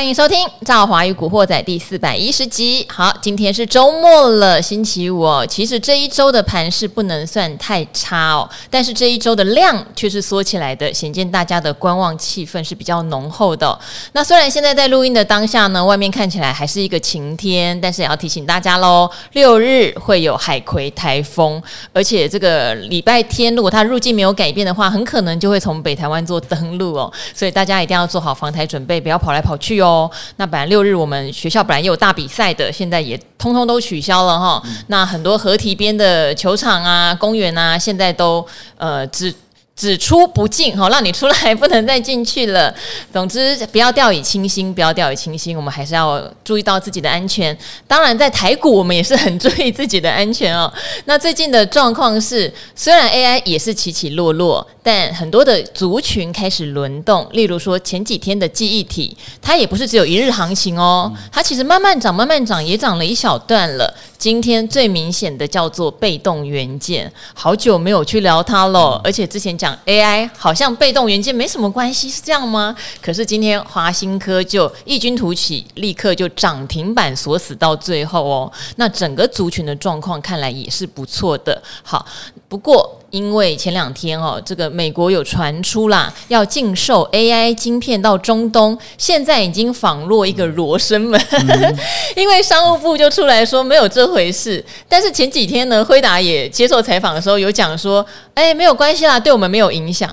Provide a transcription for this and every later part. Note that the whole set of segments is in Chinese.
欢迎收听《赵华与古惑仔》第四百一十集。好，今天是周末了，星期五哦。其实这一周的盘势不能算太差哦，但是这一周的量却是缩起来的，显见大家的观望气氛是比较浓厚的。那虽然现在在录音的当下呢，外面看起来还是一个晴天，但是也要提醒大家喽，六日会有海葵台风，而且这个礼拜天如果它路径没有改变的话，很可能就会从北台湾做登陆哦。所以大家一定要做好防台准备，不要跑来跑去哦。哦那本来六日我们学校本来也有大比赛的，现在也通通都取消了哈。那很多河堤边的球场啊、公园啊，现在都呃只。只出不进，哈，让你出来不能再进去了。总之，不要掉以轻心，不要掉以轻心，我们还是要注意到自己的安全。当然，在台股，我们也是很注意自己的安全哦。那最近的状况是，虽然 AI 也是起起落落，但很多的族群开始轮动。例如说，前几天的记忆体，它也不是只有一日行情哦，它其实慢慢涨，慢慢涨，也涨了一小段了。今天最明显的叫做被动元件，好久没有去聊它了，而且之前讲 AI 好像被动元件没什么关系，是这样吗？可是今天华新科就异军突起，立刻就涨停板锁死到最后哦。那整个族群的状况看来也是不错的。好，不过。因为前两天哦，这个美国有传出啦，要禁售 AI 晶片到中东，现在已经仿若一个罗生门。嗯、因为商务部就出来说没有这回事，但是前几天呢，辉达也接受采访的时候有讲说，哎，没有关系啦，对我们没有影响。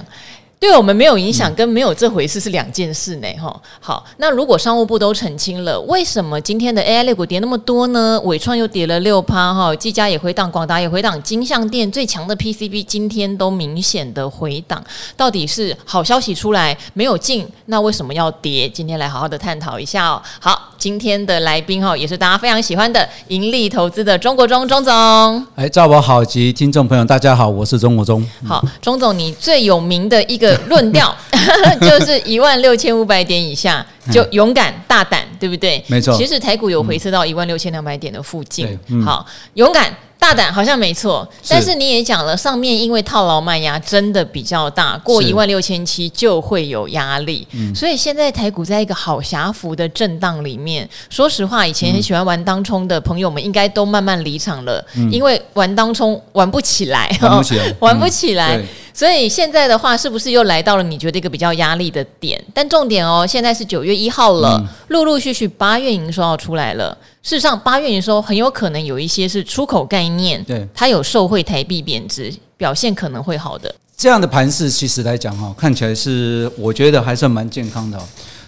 对我们没有影响，跟没有这回事是两件事呢。哈，好，那如果商务部都澄清了，为什么今天的 AI 类股跌那么多呢？纬创又跌了六趴，哈，技嘉也回档，广达也回档，金像电最强的 PCB 今天都明显的回档，到底是好消息出来没有进？那为什么要跌？今天来好好的探讨一下哦。好，今天的来宾哈，也是大家非常喜欢的盈利投资的钟国忠钟总。哎，赵博好及听众朋友大家好，我是钟国忠。好，钟总，你最有名的一个。论调 就是一万六千五百点以下就勇敢大胆，对不对？没错。其实台股有回撤到一万六千两百点的附近。好，勇敢大胆好像没错，但是你也讲了，上面因为套牢卖压真的比较大，过一万六千七就会有压力。所以现在台股在一个好狭幅的震荡里面。说实话，以前很喜欢玩当冲的朋友们应该都慢慢离场了，因为玩当冲玩不起来，玩不起来，玩不起来。所以现在的话，是不是又来到了你觉得一个比较压力的点？但重点哦，现在是九月一号了，陆陆续续八月营收要出来了。事实上，八月营收很有可能有一些是出口概念，对，它有受惠台币贬值，表现可能会好的。这样的盘势其实来讲哈，看起来是我觉得还算蛮健康的。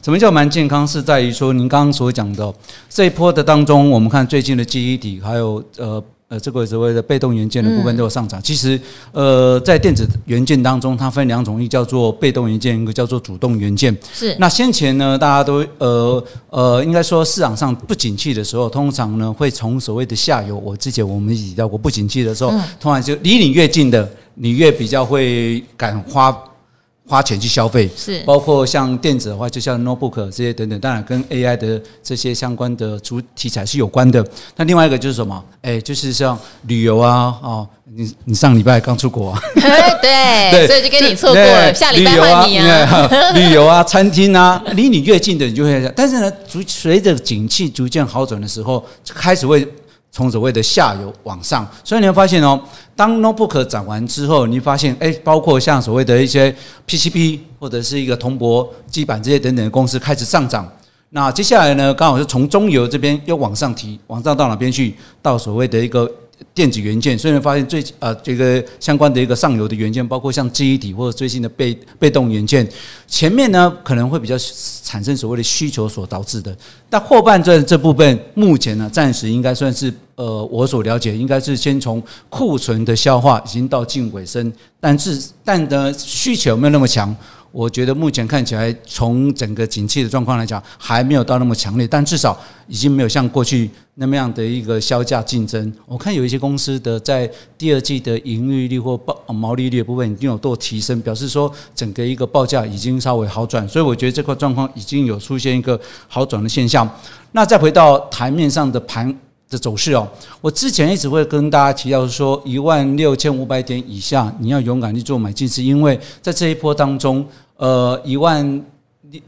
什么叫蛮健康？是在于说您刚刚所讲的这一波的当中，我们看最近的记忆体还有呃。呃，这个所谓的被动元件的部分都有上涨。嗯、其实，呃，在电子元件当中，它分两种，一个叫做被动元件，一个叫做主动元件。是。那先前呢，大家都呃呃，应该说市场上不景气的时候，通常呢会从所谓的下游。我之前我们提到过，不景气的时候，嗯、通常就离你越近的，你越比较会敢花。花钱去消费是，包括像电子的话，就像 notebook 这些等等，当然跟 AI 的这些相关的主题材是有关的。那另外一个就是什么？哎，就是像旅游啊，哦，你你上礼拜刚出国啊，对 对，所以就跟你错过了，下礼拜换你啊，旅游啊，餐厅啊，离你越近的你就会，但是呢，逐随着景气逐渐好转的时候，开始会。从所谓的下游往上，所以你会发现哦，当 notebook 涨完之后，你发现哎，包括像所谓的一些 PCB 或者是一个铜箔基板这些等等的公司开始上涨。那接下来呢，刚好是从中游这边又往上提，往上到哪边去？到所谓的一个。电子元件，虽然发现最呃这个相关的一个上游的元件，包括像记忆体或者最新的被被动元件，前面呢可能会比较产生所谓的需求所导致的，但后半段这部分目前呢暂时应该算是呃我所了解应该是先从库存的消化已经到近尾声，但是但的需求没有那么强。我觉得目前看起来，从整个景气的状况来讲，还没有到那么强烈，但至少已经没有像过去那么样的一个销价竞争。我看有一些公司的在第二季的盈利率或报毛利率的部分已经有做提升，表示说整个一个报价已经稍微好转，所以我觉得这块状况已经有出现一个好转的现象。那再回到台面上的盘的走势哦，我之前一直会跟大家提到说，一万六千五百点以下，你要勇敢去做买进，是因为在这一波当中，呃，一万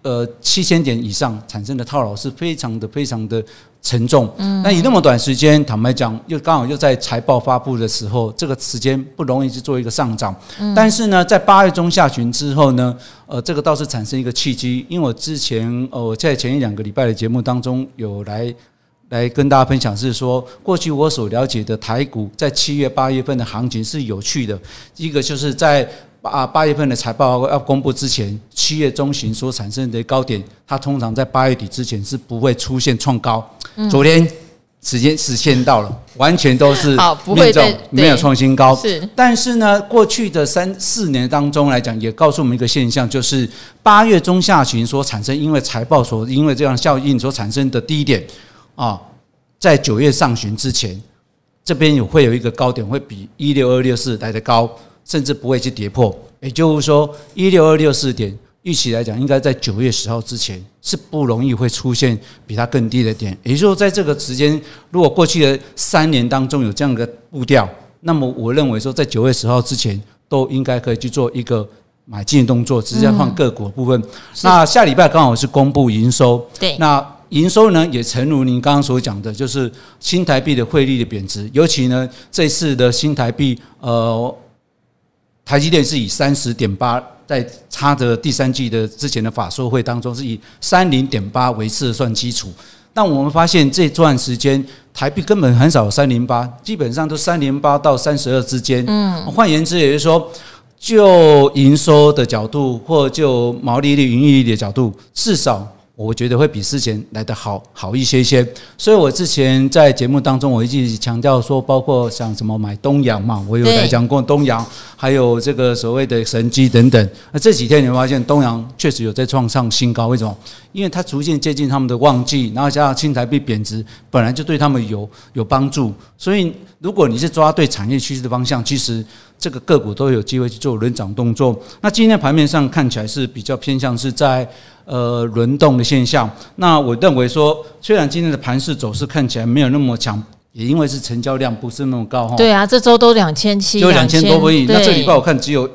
呃七千点以上产生的套牢是非常的非常的沉重。嗯，那以那么短时间，坦白讲，又刚好又在财报发布的时候，这个时间不容易去做一个上涨。嗯，但是呢，在八月中下旬之后呢，呃，这个倒是产生一个契机，因为我之前呃我在前一两个礼拜的节目当中有来。来跟大家分享是说，过去我所了解的台股在七月、八月份的行情是有趣的。一个就是在八八月份的财报要公布之前，七月中旬所产生的高点，它通常在八月底之前是不会出现创高。昨天时间实现到了，完全都是 没有创新高。是，但是呢，过去的三四年当中来讲，也告诉我们一个现象，就是八月中下旬所产生，因为财报所因为这样效应所产生的低点。啊，在九月上旬之前，这边有会有一个高点，会比一六二六四来的高，甚至不会去跌破。也就是说，一六二六四点预期来讲，应该在九月十号之前是不容易会出现比它更低的点。也就是说，在这个时间，如果过去的三年当中有这样的步调，那么我认为说，在九月十号之前都应该可以去做一个买进的动作，直接换个股的部分。那下礼拜刚好是公布营收，对，那。营收呢，也诚如您刚刚所讲的，就是新台币的汇率的贬值，尤其呢，这次的新台币，呃，台积电是以三十点八，在差的第三季的之前的法说会当中，是以三零点八为测算基础。但我们发现这段时间台币根本很少三零八，基本上都三零八到三十二之间。嗯，换言之，也就是说，就营收的角度，或就毛利率、盈利率的角度，至少。我觉得会比事前来的好好一些些，所以我之前在节目当中，我一直强调说，包括像什么买东阳嘛，我有来讲过东阳，还有这个所谓的神机等等。那这几天你会发现东阳确实有在创上新高，为什么？因为它逐渐接近他们的旺季，然后加上新台币贬值，本来就对他们有有帮助。所以如果你是抓对产业趋势的方向，其实这个个股都有机会去做轮涨动作。那今天盘面上看起来是比较偏向是在。呃，轮动的现象。那我认为说，虽然今天的盘势走势看起来没有那么强，也因为是成交量不是那么高哈。对啊，这周都两千七，就两千多个亿。那这礼拜我看只有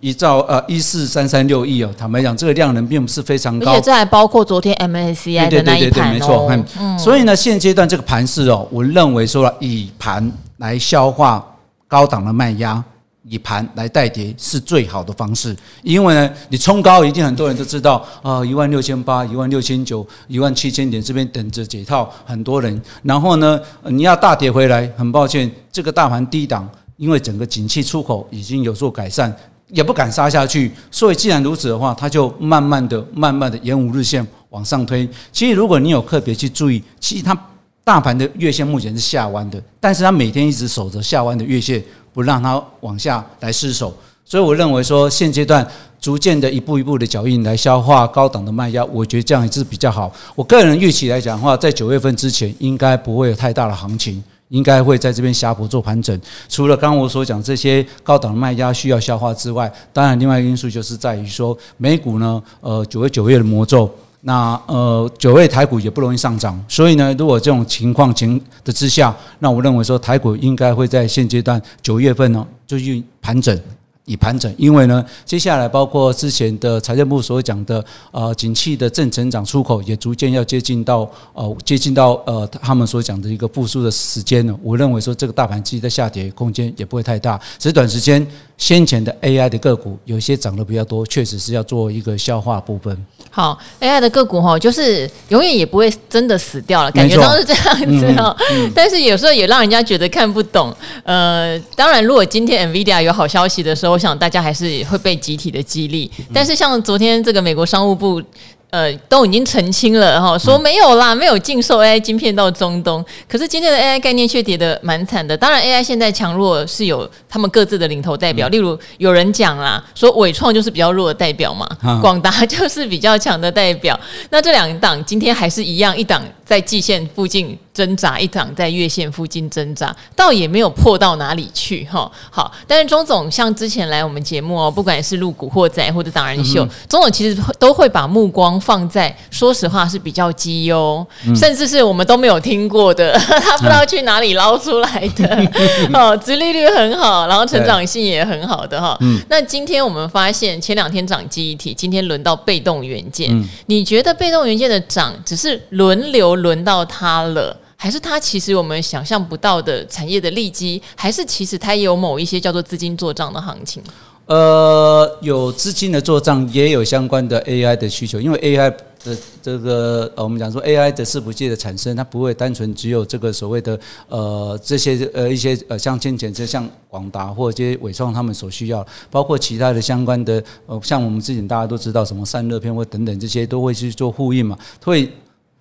一兆呃一四三三六亿哦。坦白讲，这个量能并不是非常高。而且这还包括昨天 MSCI 的那一盘哦。对对对对，没错。嗯。所以呢，现阶段这个盘势哦，我认为说以盘来消化高档的卖压。以盘来带跌是最好的方式，因为呢，你冲高一定很多人都知道啊，一万六千八、一万六千九、一万七千点这边等着解套，很多人。然后呢，你要大跌回来，很抱歉，这个大盘低档，因为整个景气出口已经有所改善，也不敢杀下去。所以既然如此的话，它就慢慢的、慢慢的沿五日线往上推。其实如果你有特别去注意，其实它大盘的月线目前是下弯的，但是它每天一直守着下弯的月线。不让它往下来失守，所以我认为说，现阶段逐渐的一步一步的脚印来消化高档的卖压，我觉得这样也是比较好。我个人预期来讲的话，在九月份之前应该不会有太大的行情，应该会在这边狭幅做盘整。除了刚我所讲这些高档的卖家需要消化之外，当然另外一个因素就是在于说美股呢，呃，九月九月的魔咒。那呃，九月台股也不容易上涨，所以呢，如果这种情况情的之下，那我认为说台股应该会在现阶段九月份呢，就去盘整。以盘整，因为呢，接下来包括之前的财政部所讲的呃，景气的正成长出口也逐渐要接近到呃，接近到呃，他们所讲的一个复苏的时间了。我认为说这个大盘继续在下跌，空间也不会太大。只是短时间先前的 AI 的个股有些涨得比较多，确实是要做一个消化部分。好，AI 的个股哈，就是永远也不会真的死掉了，感觉都是这样子哦。嗯嗯、但是有时候也让人家觉得看不懂。呃，当然，如果今天 NVIDIA 有好消息的时候，我想大家还是会被集体的激励。但是像昨天这个美国商务部。呃，都已经澄清了哈，说没有啦，没有禁售 AI 晶片到中东。可是今天的 AI 概念却跌得蛮惨的。当然，AI 现在强弱是有他们各自的领头代表。例如有人讲啦，说伟创就是比较弱的代表嘛，广达就是比较强的代表。那这两档今天还是一样，一档在季线附近挣扎，一档在月线附近挣扎，倒也没有破到哪里去哈。好，但是钟总像之前来我们节目哦，不管是录古惑仔或者达人秀，钟、嗯、总其实都会把目光放在，说实话是比较绩优，嗯、甚至是我们都没有听过的，他不知道去哪里捞出来的，嗯、哦，殖利率很好，然后成长性也很好的哈。嗯、那今天我们发现前两天涨记忆体，今天轮到被动元件，嗯、你觉得被动元件的涨只是轮流轮到它了？还是它其实我们想象不到的产业的利基，还是其实它也有某一些叫做资金做账的行情？呃，有资金的做账，也有相关的 AI 的需求。因为 AI 的这个，呃，我们讲说 AI 的伺服器的产生，它不会单纯只有这个所谓的呃这些呃一些呃像先前这像广达或者这些伟创他们所需要，包括其他的相关的呃像我们之前大家都知道什么散热片或等等这些都会去做呼应嘛，会。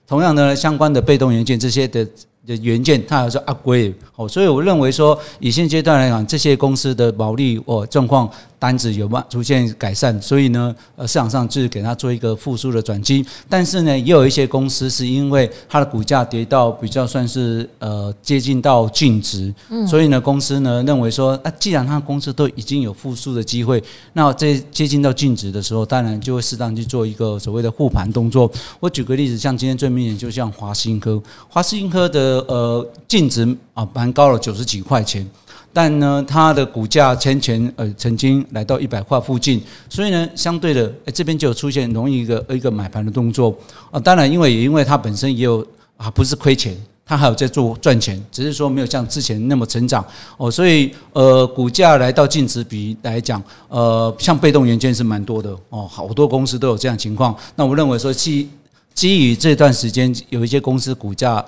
同样的，相关的被动元件这些的的元件，它还是 upgrade 哦，所以我认为说，以现阶段来讲，这些公司的毛利哦状况。单子有慢？出现改善，所以呢，呃，市场上就是给它做一个复苏的转机。但是呢，也有一些公司是因为它的股价跌到比较算是呃接近到净值，嗯，所以呢，公司呢认为说，啊，既然它公司都已经有复苏的机会，那这接近到净值的时候，当然就会适当去做一个所谓的护盘动作。我举个例子，像今天最明显，就像华新科，华新科的呃净值啊蛮高了，九十几块钱。但呢，它的股价前前呃曾经来到一百块附近，所以呢，相对的，欸、这边就有出现容易一个一个买盘的动作啊。当然，因为也因为它本身也有啊，不是亏钱，它还有在做赚钱，只是说没有像之前那么成长哦。所以呃，股价来到净值比来讲，呃，像被动元件是蛮多的哦，好多公司都有这样情况。那我认为说基基于这段时间有一些公司股价。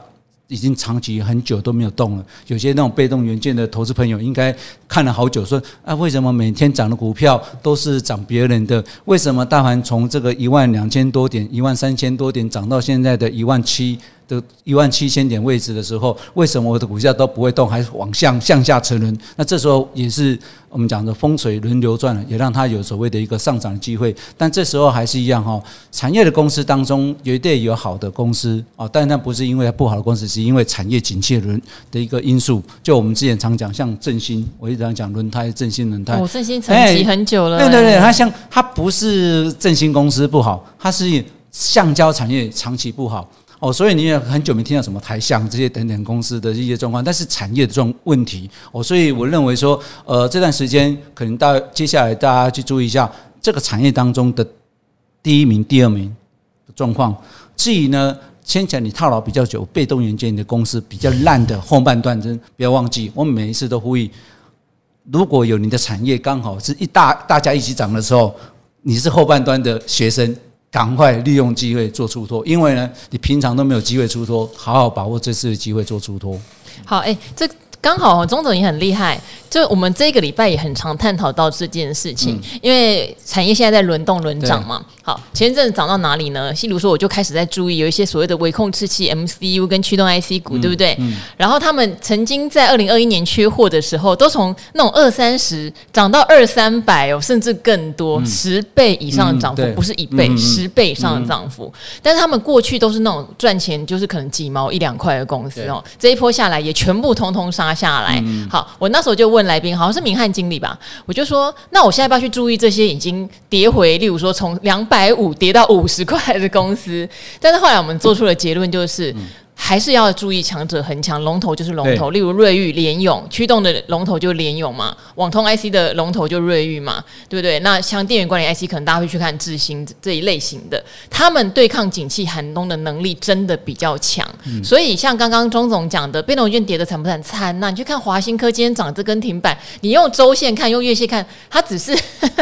已经长期很久都没有动了，有些那种被动元件的投资朋友应该看了好久，说啊，为什么每天涨的股票都是涨别人的？为什么大盘从这个一万两千多点、一万三千多点涨到现在的一万七？的一万七千点位置的时候，为什么我的股价都不会动，还是往向向下沉沦？那这时候也是我们讲的风水轮流转了，也让它有所谓的一个上涨的机会。但这时候还是一样哈，产业的公司当中绝对有好的公司啊，但那不是因为它不好的公司，是因为产业景气轮的一个因素。就我们之前常讲，像振兴，我一直常讲轮胎，振兴轮胎，哦，振兴沉寂很久了。对对对，它像它不是振兴公司不好，它是橡胶产业长期不好。哦，所以你也很久没听到什么台橡这些等等公司的一些状况，但是产业的这种问题，哦，所以我认为说，呃，这段时间可能到接下来大家去注意一下这个产业当中的第一名、第二名的状况。至于呢，先前你套牢比较久、被动元件的公司比较烂的后半段，真不要忘记，我每一次都呼吁，如果有你的产业刚好是一大大家一起涨的时候，你是后半段的学生。赶快利用机会做出脱，因为呢，你平常都没有机会出脱，好好把握这次的机会做出脱。好，哎、这刚好钟总也很厉害。就我们这个礼拜也很常探讨到这件事情，嗯、因为产业现在在轮动轮涨嘛。好，前一阵子涨到哪里呢？例如说，我就开始在注意有一些所谓的微控制器 MCU 跟驱动 IC 股，嗯、对不对？嗯、然后他们曾经在二零二一年缺货的时候，都从那种二三十涨到二三百哦，甚至更多，十、嗯、倍以上的涨幅，嗯、不是一倍，十、嗯、倍以上的涨幅。嗯、但是他们过去都是那种赚钱就是可能几毛一两块的公司哦，对这一波下来也全部通通杀下来。嗯、好，我那时候就问。来宾好像是明翰经理吧，我就说，那我现在要不要去注意这些已经跌回，例如说从两百五跌到五十块的公司？但是后来我们做出的结论就是。嗯还是要注意强者恒强，龙头就是龙头，例如瑞昱、联咏，驱动的龙头就联咏嘛，网通 IC 的龙头就瑞昱嘛，对不对？那像电源管理 IC，可能大家会去看智新这一类型的，他们对抗景气寒冬的能力真的比较强。嗯、所以像刚刚钟总讲的，被动元件跌得惨不惨？惨！那你去看华新科今天涨这根停板，你用周线看，用月线看，它只是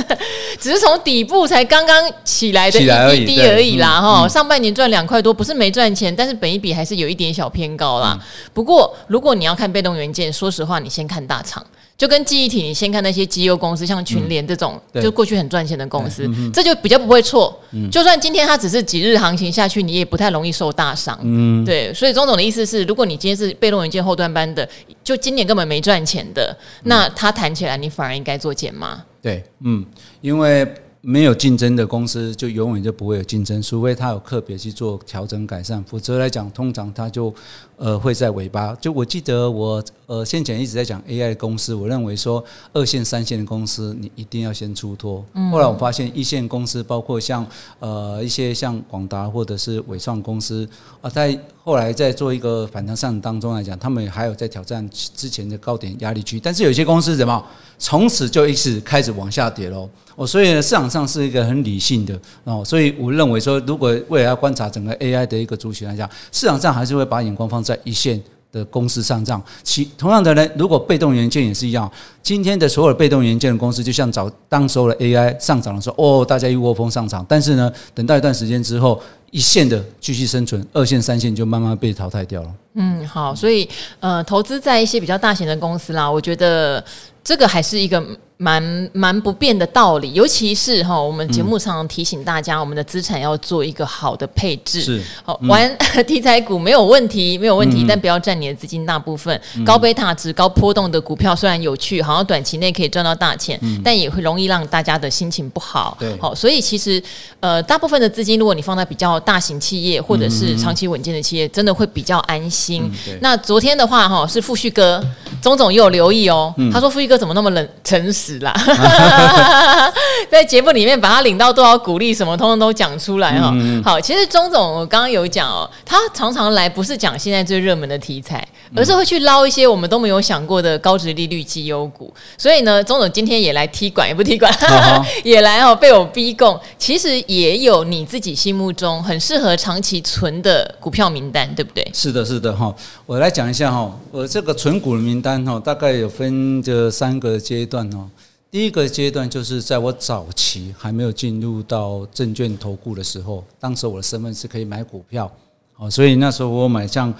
只是从底部才刚刚起来的一滴滴而已啦，哈！上半年赚两块多，不是没赚钱，但是本一比还是有。一点小偏高啦，不过如果你要看被动元件，说实话，你先看大厂，就跟记忆体，你先看那些绩优公司，像群联这种，就过去很赚钱的公司，这就比较不会错。就算今天它只是几日行情下去，你也不太容易受大伤。嗯，对。所以钟总的意思是，如果你今天是被动元件后端班的，就今年根本没赚钱的，那它谈起来，你反而应该做减码。对，嗯，因为。没有竞争的公司，就永远就不会有竞争，除非他有特别去做调整改善，否则来讲，通常他就呃会在尾巴。就我记得我呃先前一直在讲 AI 的公司，我认为说二线、三线的公司你一定要先出脱。后来我发现一线公司，包括像呃一些像广达或者是伟创公司啊，在后来在做一个反弹上当中来讲，他们还有在挑战之前的高点压力区，但是有些公司怎么？从此就一直开始往下跌喽。哦，所以呢，市场上是一个很理性的哦，所以我认为说，如果未来要观察整个 AI 的一个族群来讲，市场上还是会把眼光放在一线的公司上。账，其同样的呢，如果被动元件也是一样，今天的所有被动元件的公司，就像早当时候的 AI 上涨的时候，哦，大家一窝蜂上涨，但是呢，等到一段时间之后，一线的继续生存，二线、三线就慢慢被淘汰掉了。嗯，好，所以呃，投资在一些比较大型的公司啦，我觉得这个还是一个。蛮蛮不变的道理，尤其是哈，我们节目常常提醒大家，我们的资产要做一个好的配置。是，好玩 题材股没有问题，没有问题，但不要占你的资金大部分。高贝塔值、高波动的股票虽然有趣，好像短期内可以赚到大钱，但也会容易让大家的心情不好。对，好，所以其实呃，大部分的资金，如果你放在比较大型企业或者是长期稳健的企业，真的会比较安心。那昨天的话哈，是富旭哥，钟总也有留意哦。他说富旭哥怎么那么冷诚实？啦，在节目里面把他领到多少鼓励什么，通通都讲出来哈。好，其实钟总我刚刚有讲哦，他常常来不是讲现在最热门的题材，而是会去捞一些我们都没有想过的高值利率绩优股。所以呢，钟总今天也来踢馆，也不踢馆，也来哦，被我逼供。其实也有你自己心目中很适合长期存的股票名单，对不对？是的，是的哈。我来讲一下哈，我这个存股的名单哈，大概有分这三个阶段哦。第一个阶段就是在我早期还没有进入到证券投顾的时候，当时我的身份是可以买股票，哦，所以那时候我买像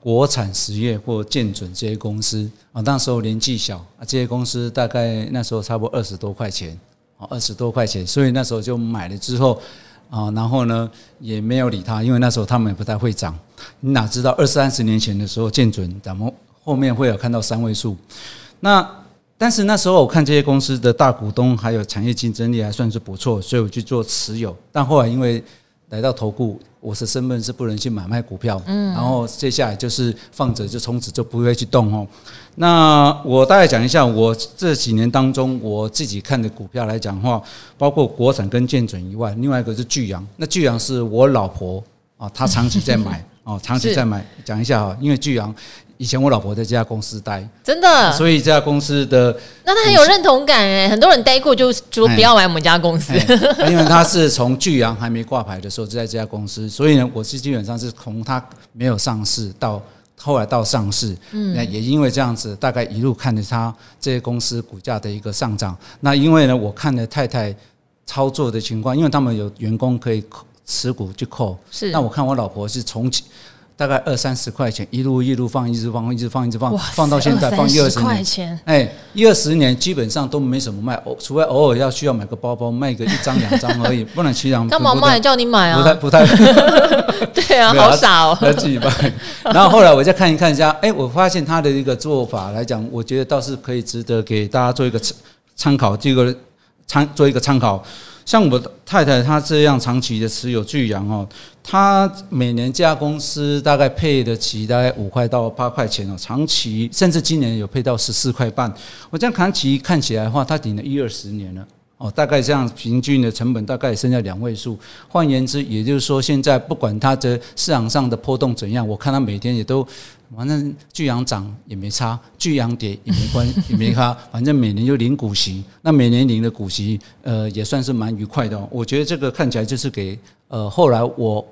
国产实业或建准这些公司啊，那时候年纪小啊，这些公司大概那时候差不多二十多块钱，哦，二十多块钱，所以那时候就买了之后啊，然后呢也没有理他，因为那时候他们也不太会涨，你哪知道二三十年前的时候建准咱们后面会有看到三位数，那。但是那时候我看这些公司的大股东还有产业竞争力还算是不错，所以我去做持有。但后来因为来到投顾，我的身份是不能去买卖股票，嗯，然后接下来就是放着，就从此就不会去动哦。那我大概讲一下，我这几年当中我自己看的股票来讲的话，包括国产跟建准以外，另外一个是巨阳。那巨阳是我老婆啊，她长期在买 哦，长期在买。讲一下啊，因为巨阳。以前我老婆在这家公司待，真的，所以这家公司的那他很有认同感哎，很多人待过就说不要来我们家公司，因为他是从巨阳还没挂牌的时候就在这家公司，所以呢，我是基本上是从他没有上市到后来到上市，嗯，那也因为这样子，大概一路看着他这些公司股价的一个上涨。那因为呢，我看了太太操作的情况，因为他们有员工可以持股去扣，是，那我看我老婆是重启。大概二三十块钱，一路一路放，一直放，一直放，一直放，放到现在放一二十年。哎，一二十年基本上都没什么卖，偶除非偶尔要需要买个包包，卖个一张两张而已，不能七张。干嘛卖？叫你买啊？不太不太。对啊，好傻哦。要自己卖。然后后来我再看一看一下，哎，我发现他的一个做法来讲，我觉得倒是可以值得给大家做一个参参考，这个参做一个参考。像我太太她这样长期的持有巨阳哦，她每年这家公司大概配得起大概五块到八块钱哦，长期甚至今年有配到十四块半。我这样长期看起来的话，它顶了一二十年了哦，大概这样平均的成本大概剩下两位数。换言之，也就是说现在不管它的市场上的波动怎样，我看它每天也都。反正巨阳涨也没差，巨阳跌也没关系，也没差。反正每年就领股息，那每年领的股息，呃，也算是蛮愉快的。我觉得这个看起来就是给呃，后来我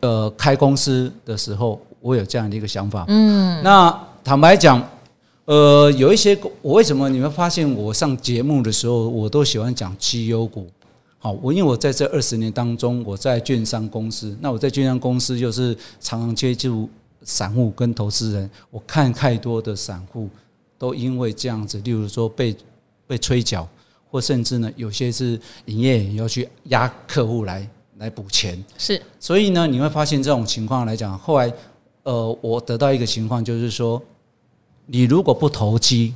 呃开公司的时候，我有这样的一个想法。嗯，那坦白讲，呃，有一些我为什么你们发现我上节目的时候，我都喜欢讲绩优股。好，我因为我在这二十年当中，我在券商公司，那我在券商公司就是常常接触。散户跟投资人，我看太多的散户都因为这样子，例如说被被催缴，或甚至呢，有些是营业员要去压客户来来补钱，是。所以呢，你会发现这种情况来讲，后来呃，我得到一个情况就是说，你如果不投机，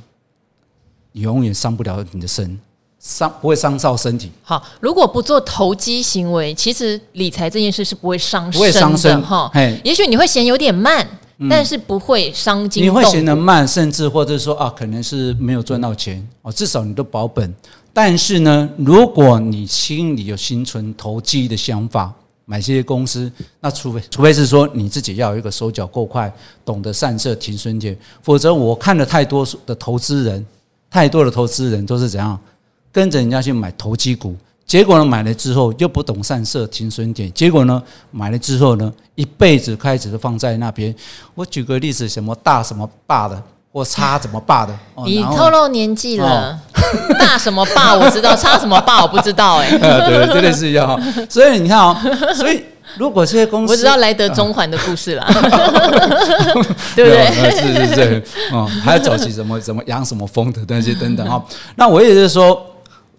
你永远上不了你的身。伤不会伤到身体。好，如果不做投机行为，其实理财这件事是不会伤身的，不会伤身哈。嘿，也许你会嫌有点慢，嗯、但是不会伤筋。你会嫌得慢，甚至或者说啊，可能是没有赚到钱哦，至少你都保本。但是呢，如果你心里有心存投机的想法。买这些公司，那除非除非是说你自己要有一个手脚够快，懂得善设停损点，否则我看了太多的投资人，太多的投资人都是怎样跟着人家去买投机股，结果呢买了之后又不懂善设停损点，结果呢买了之后呢一辈子开始都放在那边。我举个例子，什么大什么霸的。我差怎么霸的？你透露年纪了，大什么霸我知道，差什么霸我不知道哎。对，真的是一样。所以你看啊，所以如果这些公司，我知道来得中环的故事啦，对不对？是是是，哦，还有早期什么什么养什么风的那些等等哈。那我也就是说，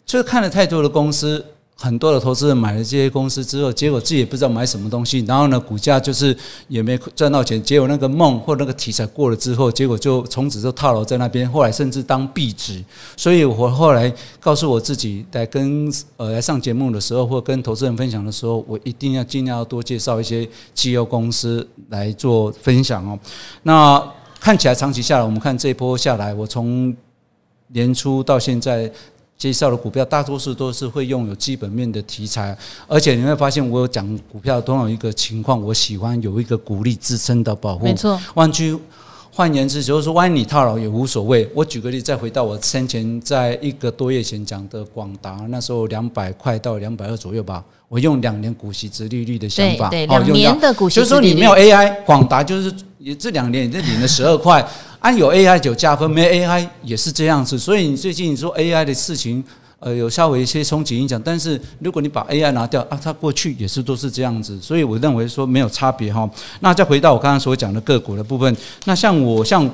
就是看了太多的公司。很多的投资人买了这些公司之后，结果自己也不知道买什么东西，然后呢，股价就是也没赚到钱。结果那个梦或那个题材过了之后，结果就从此就套牢在那边。后来甚至当壁纸。所以我后来告诉我自己，在跟呃来上节目的时候，或跟投资人分享的时候，我一定要尽量要多介绍一些绩优公司来做分享哦。那看起来长期下来，我们看这一波下来，我从年初到现在。介绍的股票大多数都是会拥有基本面的题材，而且你会发现我有讲股票都有一个情况，我喜欢有一个鼓励支撑的保护。没错，换句换言之，就是说万一你套牢也无所谓。我举个例，再回到我先前在一个多月前讲的广达，那时候两百块到两百二左右吧，我用两年股息值利率的想法，对，对，两年的股息，就是说你没有 AI，广达就是也这两年也就领了十二块。按有 AI 就加分，没 AI 也是这样子。所以你最近你说 AI 的事情，呃，有稍微一些冲击影响。但是如果你把 AI 拿掉啊，它过去也是都是这样子。所以我认为说没有差别哈。那再回到我刚刚所讲的个股的部分，那像我像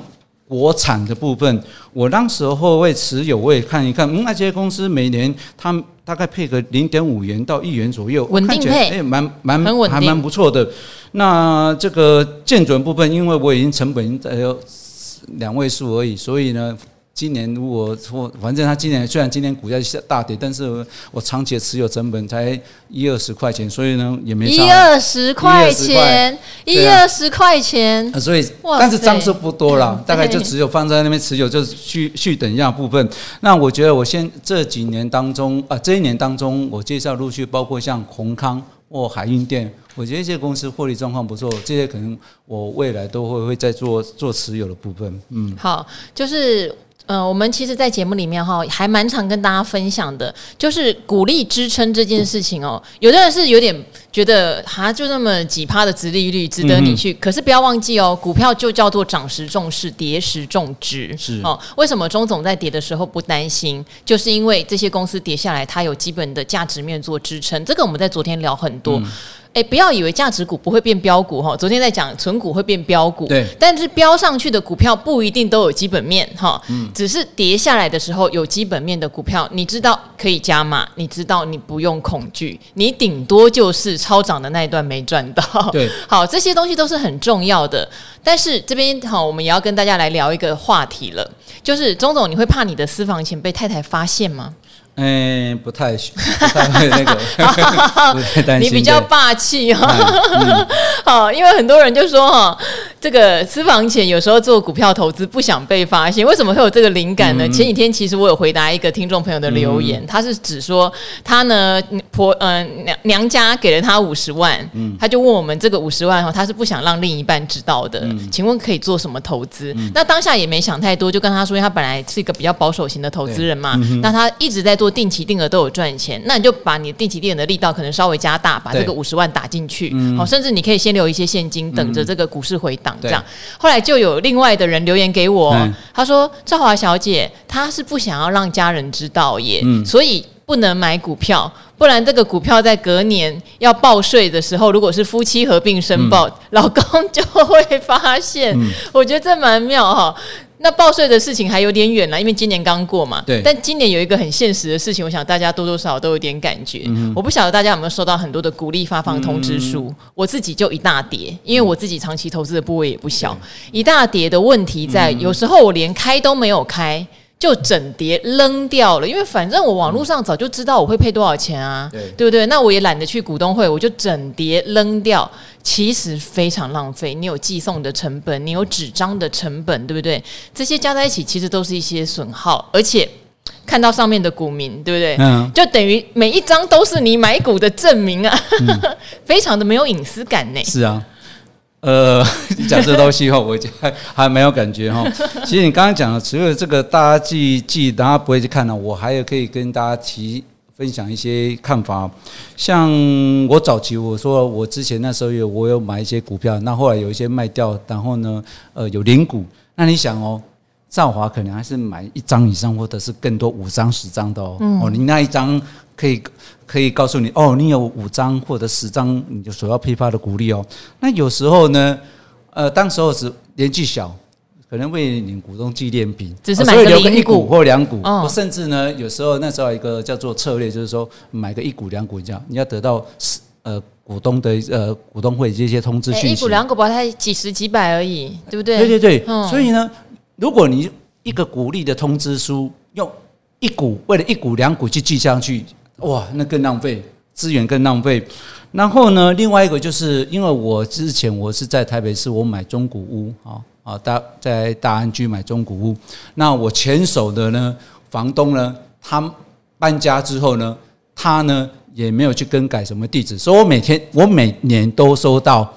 国产的部分，我当时候会持有，我也看一看，嗯，那些公司每年它大概配个零点五元到一元左右，稳定配，哎，蛮蛮还蛮不错的。那这个建准部分，因为我已经成本在两位数而已，所以呢，今年如果说，反正他今年虽然今年股价下大跌，但是我长期持有成本才一二十块钱，所以呢也没差。一二十块钱，一二十块钱，所以但是张数不多了，大概就只有放在那边持有，就是续续等一下部分。那我觉得我先这几年当中啊，这一年当中，我介绍陆续包括像宏康或海运店。我觉得这些公司获利状况不错，这些可能我未来都会会再做做持有的部分。嗯，好，就是呃，我们其实，在节目里面哈，还蛮常跟大家分享的，就是鼓励支撑这件事情哦。有的人是有点觉得，哈，就那么几趴的殖利率值得你去，嗯、可是不要忘记哦，股票就叫做涨时重视，跌时重值。是哦，为什么钟总在跌的时候不担心？就是因为这些公司跌下来，它有基本的价值面做支撑。这个我们在昨天聊很多。嗯哎，不要以为价值股不会变标股哈。昨天在讲存股会变标股，对，但是标上去的股票不一定都有基本面哈。嗯，只是跌下来的时候有基本面的股票，你知道可以加码，你知道你不用恐惧，你顶多就是超涨的那一段没赚到。对，好，这些东西都是很重要的。但是这边好，我们也要跟大家来聊一个话题了，就是钟总，你会怕你的私房钱被太太发现吗？嗯，不太不太会那个，不太担心。你比较霸气哈，好，因为很多人就说哈，这个私房钱有时候做股票投资不想被发现，为什么会有这个灵感呢？前几天其实我有回答一个听众朋友的留言，他是指说他呢婆嗯娘娘家给了他五十万，他就问我们这个五十万哈，他是不想让另一半知道的，请问可以做什么投资？那当下也没想太多，就跟他说，他本来是一个比较保守型的投资人嘛，那他一直在做。定期定额都有赚钱，那你就把你定期定额的力道可能稍微加大，把这个五十万打进去，好，甚至你可以先留一些现金，等着这个股市回档这样。后来就有另外的人留言给我，他说：“赵华小姐，她是不想要让家人知道耶，所以不能买股票，不然这个股票在隔年要报税的时候，如果是夫妻合并申报，老公就会发现。我觉得这蛮妙哈。”那报税的事情还有点远了，因为今年刚过嘛。对。但今年有一个很现实的事情，我想大家多多少少都有点感觉。嗯、我不晓得大家有没有收到很多的鼓励发放通知书。嗯、我自己就一大叠，因为我自己长期投资的部位也不小，嗯、一大叠的问题在，有时候我连开都没有开。就整叠扔掉了，因为反正我网络上早就知道我会配多少钱啊，对对不对？那我也懒得去股东会，我就整叠扔掉，其实非常浪费。你有寄送的成本，你有纸张的成本，对不对？这些加在一起，其实都是一些损耗，而且看到上面的股民，对不对？嗯，就等于每一张都是你买股的证明啊，嗯、非常的没有隐私感呢。是啊。呃，你讲这东西后，我还还没有感觉哈。其实你刚刚讲的，除了这个大家记记，大家不会去看呢。我还有可以跟大家提分享一些看法。像我早期我说，我之前那时候有我有买一些股票，那后来有一些卖掉，然后呢，呃，有零股。那你想哦，兆华可能还是买一张以上，或者是更多五张十张的哦。嗯、哦，你那一张可以。可以告诉你哦，你有五张或者十张，你就所要批发的股利哦。那有时候呢，呃，当时候是年纪小，可能为你股东纪念品，只是买个一股或两股，或甚至呢，有时候那时候一个叫做策略，就是说买个一股两股这样，你要得到呃股东的呃股东会这些通知讯息。一股两股吧才几十几百而已，对不对？对对对。嗯、所以呢，如果你一个股利的通知书用一股为了一股两股去记上去。哇，那更浪费资源，更浪费。然后呢，另外一个就是因为我之前我是在台北市，我买中古屋啊啊，大在大安居买中古屋。那我前手的呢，房东呢，他搬家之后呢，他呢也没有去更改什么地址，所以我每天我每年都收到。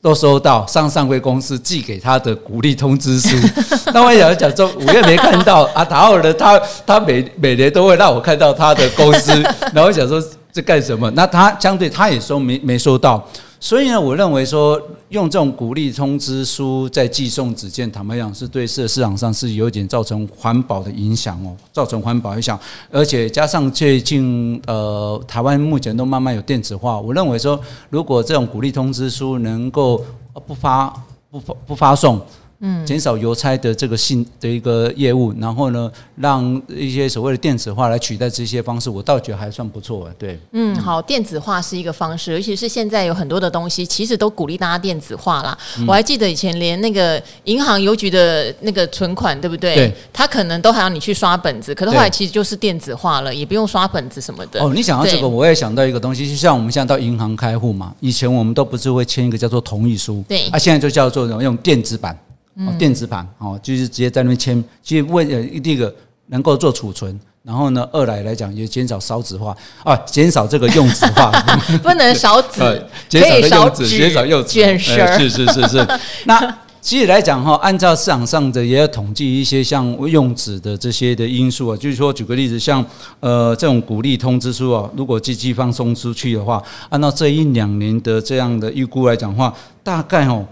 都收到上上柜公司寄给他的鼓励通知书，那我想讲说，五月没看到啊，然后呢，他他每每年都会让我看到他的公司，然后我想说这干什么？那他相对他也说没没收到。所以呢，我认为说用这种鼓励通知书在寄送纸件，坦白讲是对市市场上是有点造成环保的影响哦，造成环保影响，而且加上最近呃台湾目前都慢慢有电子化，我认为说如果这种鼓励通知书能够不发不发不发送。嗯，减少邮差的这个信的一个业务，然后呢，让一些所谓的电子化来取代这些方式，我倒觉得还算不错。啊对，嗯，好，电子化是一个方式，尤其是现在有很多的东西，其实都鼓励大家电子化啦。嗯、我还记得以前连那个银行邮局的那个存款，对不对？对，他可能都还要你去刷本子，可是后来其实就是电子化了，也不用刷本子什么的。哦，你想到这个，我也想到一个东西，就像我们现在到银行开户嘛，以前我们都不是会签一个叫做同意书，对，啊，现在就叫做用电子版。哦，电子盘哦，就是直接在那边签，其实为呃第一个能够做储存，然后呢，二来来讲也减少烧纸化啊，减少这个用纸化，不能少纸，减少用纸，减少用纸，卷舌，是是是是。那其实来讲哈，按照市场上的也要统计一些像用纸的这些的因素啊，就是说举个例子，像呃这种鼓励通知书啊，如果寄寄放送出去的话，按照这一两年的这样的预估来讲的话，大概哦。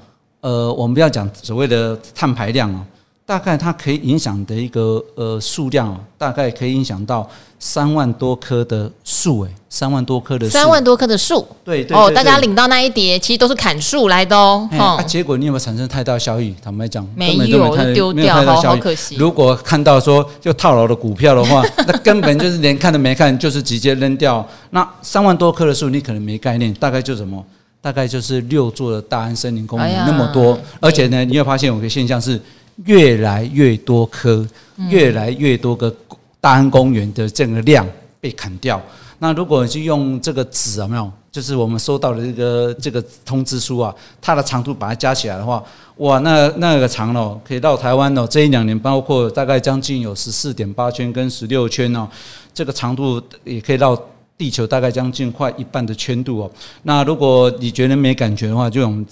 呃，我们不要讲所谓的碳排量哦，大概它可以影响的一个呃数量哦，大概可以影响到三万多棵的树诶，三万多棵的树，三万多棵的树，对对哦，大家领到那一叠，其实都是砍树来的哦。啊，结果你有没有产生太大效益？坦白讲，没有，丢掉，好好可惜。如果看到说就套牢的股票的话，那根本就是连看都没看，就是直接扔掉。那三万多棵的树，你可能没概念，大概就什么？大概就是六座的大安森林公园那么多，哎、而且呢，你会发现有个现象是越来越多棵，嗯、越来越多个大安公园的这个量被砍掉。那如果你去用这个纸有没有？就是我们收到的这个这个通知书啊，它的长度把它加起来的话，哇，那那个长哦，可以到台湾哦，这一两年包括大概将近有十四点八圈跟十六圈哦，这个长度也可以绕。地球大概将近快一半的圈度哦，那如果你觉得没感觉的话，就我们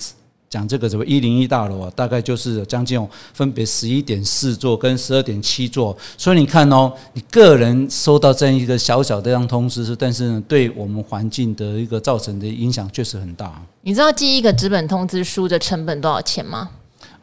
讲这个什么一零一大楼啊，大概就是将近分别十一点四座跟十二点七座，所以你看哦，你个人收到这样一个小小的这样通知，但是呢，对我们环境的一个造成的影响确实很大。你知道寄一个纸本通知书的成本多少钱吗？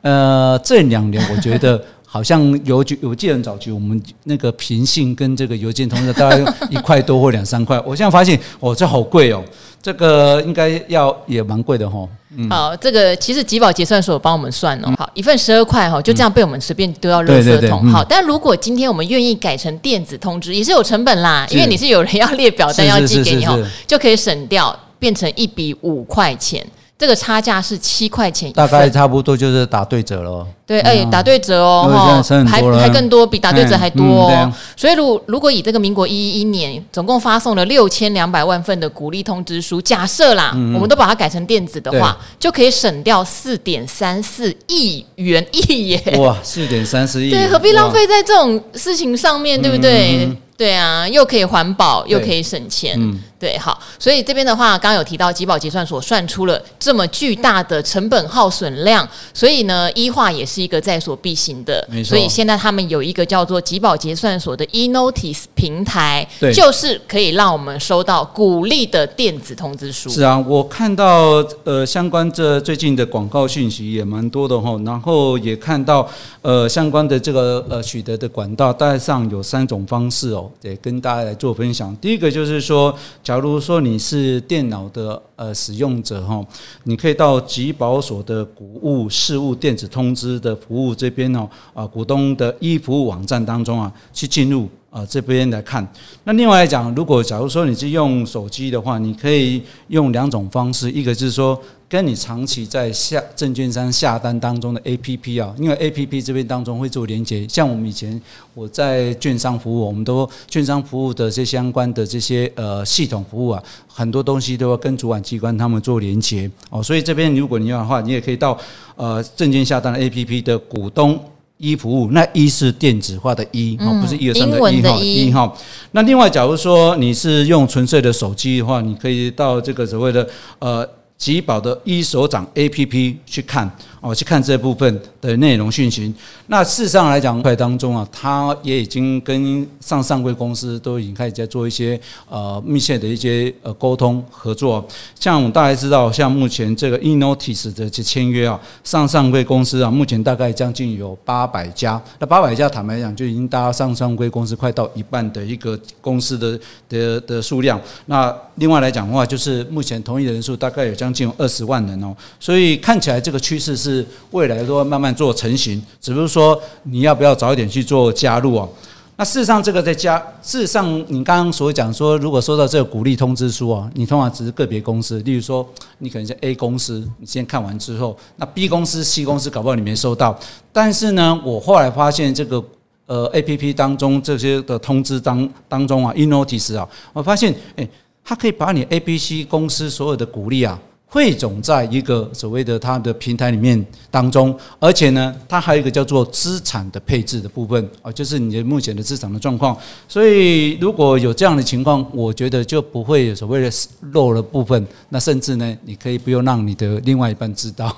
呃，这两年我觉得。好像邮局，我记得很早期我们那个平信跟这个邮件通知大概一块多或两三块。我现在发现，哦，这好贵哦，这个应该要也蛮贵的哈。嗯，好，这个其实集保结算所帮我们算哦，好，一份十二块哈，就这样被我们随便丢到垃圾桶。好，但如果今天我们愿意改成电子通知，也是有成本啦，因为你是有人要列表单要寄给你哦，就可以省掉，变成一笔五块钱。这个差价是七块钱大概差不多就是打对折了。对，哎、嗯，打对折哦，哈，还还更多，比打对折还多哦。嗯、所以，如如果以这个民国一一一年总共发送了六千两百万份的鼓励通知书，假设啦，嗯、我们都把它改成电子的话，就可以省掉四点三四亿元亿耶！哇，四点三四亿，对，何必浪费在这种事情上面，对不对？嗯、对啊，又可以环保，又可以省钱。嗯对，好，所以这边的话，刚刚有提到集保结算所算出了这么巨大的成本耗损量，所以呢，e 化也是一个在所必行的。没错。所以现在他们有一个叫做集保结算所的 e-notice 平台，对，就是可以让我们收到鼓励的电子通知书。是啊，我看到呃相关这最近的广告讯息也蛮多的哈，然后也看到呃相关的这个呃取得的管道，大概上有三种方式哦，得跟大家来做分享。第一个就是说。假如说你是电脑的呃使用者哈，你可以到集保所的股务事务电子通知的服务这边哦啊股东的 e 服务网站当中啊去进入啊这边来看。那另外来讲，如果假如说你是用手机的话，你可以用两种方式，一个就是说。跟你长期在下证券商下单当中的 APP 啊，因为 APP 这边当中会做连接，像我们以前我在券商服务，我们都券商服务的这相关的这些呃系统服务啊，很多东西都要跟主管机关他们做连接哦，所以这边如果你要的话，你也可以到呃证券下单的 APP 的股东一服务，那一是电子化的 e 哦，不是一二三的一哈一哈。那另外，假如说你是用纯粹的手机的话，你可以到这个所谓的呃。吉宝的一手掌 APP 去看。哦，去看这部分的内容讯息。那事实上来讲，块当中啊，它也已经跟上上柜公司都已经开始在做一些呃密切的一些呃沟通合作。像我们大家知道，像目前这个 e-notice 的这签约啊，上上柜公司啊，目前大概将近有八百家。那八百家坦白讲，就已经达到上上柜公司快到一半的一个公司的的的数量。那另外来讲的话，就是目前同意的人数大概有将将近二十万人哦，所以看起来这个趋势是是未来都慢慢做成型，只不过说你要不要早一点去做加入哦。那事实上，这个在加，事实上你刚刚所讲说，如果收到这个鼓励通知书啊，你通常只是个别公司，例如说你可能是 A 公司，你先看完之后，那 B 公司、C 公司搞不好你没收到。但是呢，我后来发现这个呃 APP 当中这些的通知当当中啊，e-notice 啊，我发现诶，它可以把你 A、B、C 公司所有的鼓励啊。汇总在一个所谓的它的平台里面当中，而且呢，它还有一个叫做资产的配置的部分啊，就是你的目前的资产的状况。所以如果有这样的情况，我觉得就不会有所谓的漏了部分。那甚至呢，你可以不用让你的另外一半知道，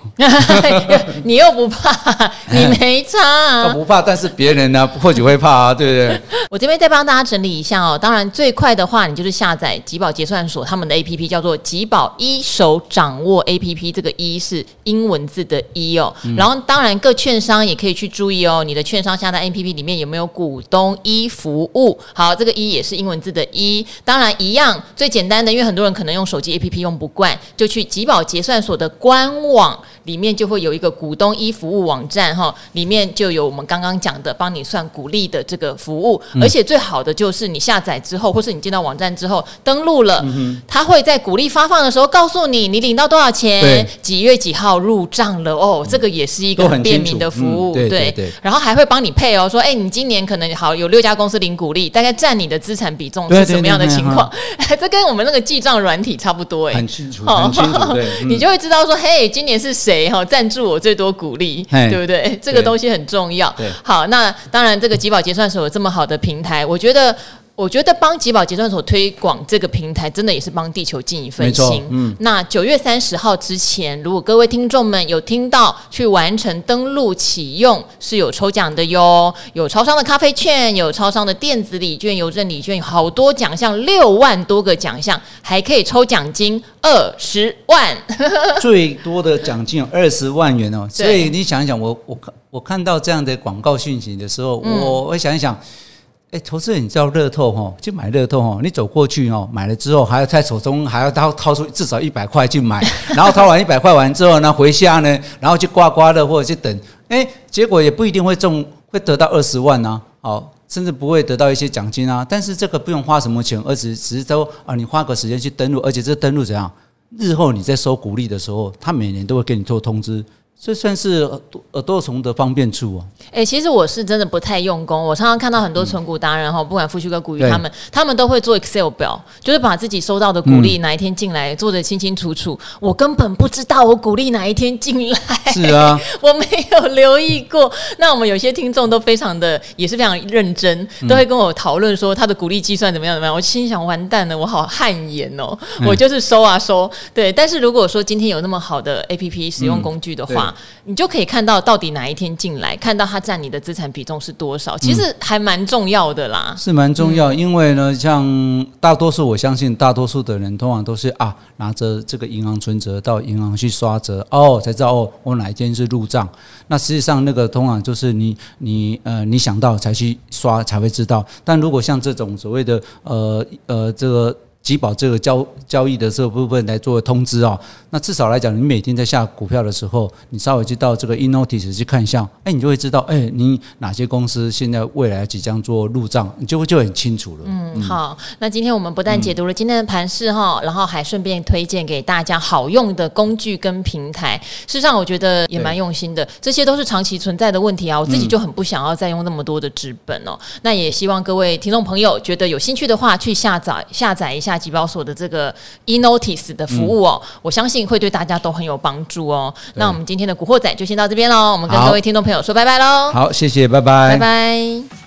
你又不怕，你没差啊，不怕，但是别人呢或许会怕啊，对不对？我这边再帮大家整理一下哦。当然，最快的话，你就是下载吉宝结算所他们的 APP，叫做吉宝一手掌。掌握 A P P 这个一是英文字的一哦，然后当然各券商也可以去注意哦，你的券商下单 A P P 里面有没有股东一服务？好，这个一也是英文字的一，当然一样最简单的，因为很多人可能用手机 A P P 用不惯，就去集保结算所的官网里面就会有一个股东一服务网站哈，里面就有我们刚刚讲的帮你算股利的这个服务，而且最好的就是你下载之后，或是你进到网站之后登录了，他会在股利发放的时候告诉你，你领。到多少钱？几月几号入账了？哦，这个也是一个很便民的服务，嗯、对，对，对，然后还会帮你配哦，说，哎，你今年可能好有六家公司领股利，大概占你的资产比重是什么样的情况？这跟我们那个记账软体差不多，哎，很清楚，很清楚，对，你就会知道说，嘿，今年是谁哈赞助我最多鼓励，对不对？这个东西很重要。好，那当然，这个集保结算所有这么好的平台，我觉得。我觉得帮吉宝结算所推广这个平台，真的也是帮地球尽一份心。嗯，那九月三十号之前，如果各位听众们有听到去完成登录启用，是有抽奖的哟。有超商的咖啡券，有超商的电子礼券、邮政礼券，有好多奖项，六万多个奖项，还可以抽奖金二十万。最多的奖金有二十万元哦。所以你想一想，我我看我看到这样的广告讯息的时候，我我想一想。哎，投资人，你知道乐透哈，就买乐透哈，你走过去哦，买了之后还要在手中还要掏掏出至少一百块去买，然后掏完一百块完之后呢，回家呢，然后去刮刮乐或者去等，哎，结果也不一定会中，会得到二十万呐，哦，甚至不会得到一些奖金啊。但是这个不用花什么钱，而只只是说啊，你花个时间去登录，而且这登录怎样？日后你在收股利的时候，他每年都会给你做通知。这算是耳朵虫的方便处哦。哎、欸，其实我是真的不太用功。我常常看到很多存股达人哈，不管富旭哥、股鱼他们，他们都会做 Excel 表，就是把自己收到的股利哪一天进来做的清清楚楚。我根本不知道我股利哪一天进来。是啊，我没有留意过。那我们有些听众都非常的也是非常认真，都会跟我讨论说他的股利计算怎么样怎么样。我心想完蛋了，我好汗颜哦。我就是收啊收，对。但是如果说今天有那么好的 APP 使用工具的话，你就可以看到到底哪一天进来，看到它占你的资产比重是多少，其实还蛮重要的啦。嗯、是蛮重要，因为呢，像大多数我相信大多数的人通常都是啊，拿着这个银行存折到银行去刷折哦，才知道哦，我哪一天是入账。那实际上那个通常就是你你呃你想到才去刷才会知道。但如果像这种所谓的呃呃这个。集保这个交交易的这个部分来做通知啊，那至少来讲，你每天在下股票的时候，你稍微去到这个 e-notice 去看一下，哎，你就会知道，哎，你哪些公司现在未来即将做入账，你就会就很清楚了。嗯，好，那今天我们不但解读了今天的盘势哈，然后还顺便推荐给大家好用的工具跟平台。事实上，我觉得也蛮用心的，这些都是长期存在的问题啊，我自己就很不想要再用那么多的纸本哦。那也希望各位听众朋友觉得有兴趣的话，去下载下载一下。集保所的这个 e-notice 的服务哦，我相信会对大家都很有帮助哦。那我们今天的古惑仔就先到这边喽，我们跟各位听众朋友说拜拜喽。好，谢谢，拜拜，拜拜。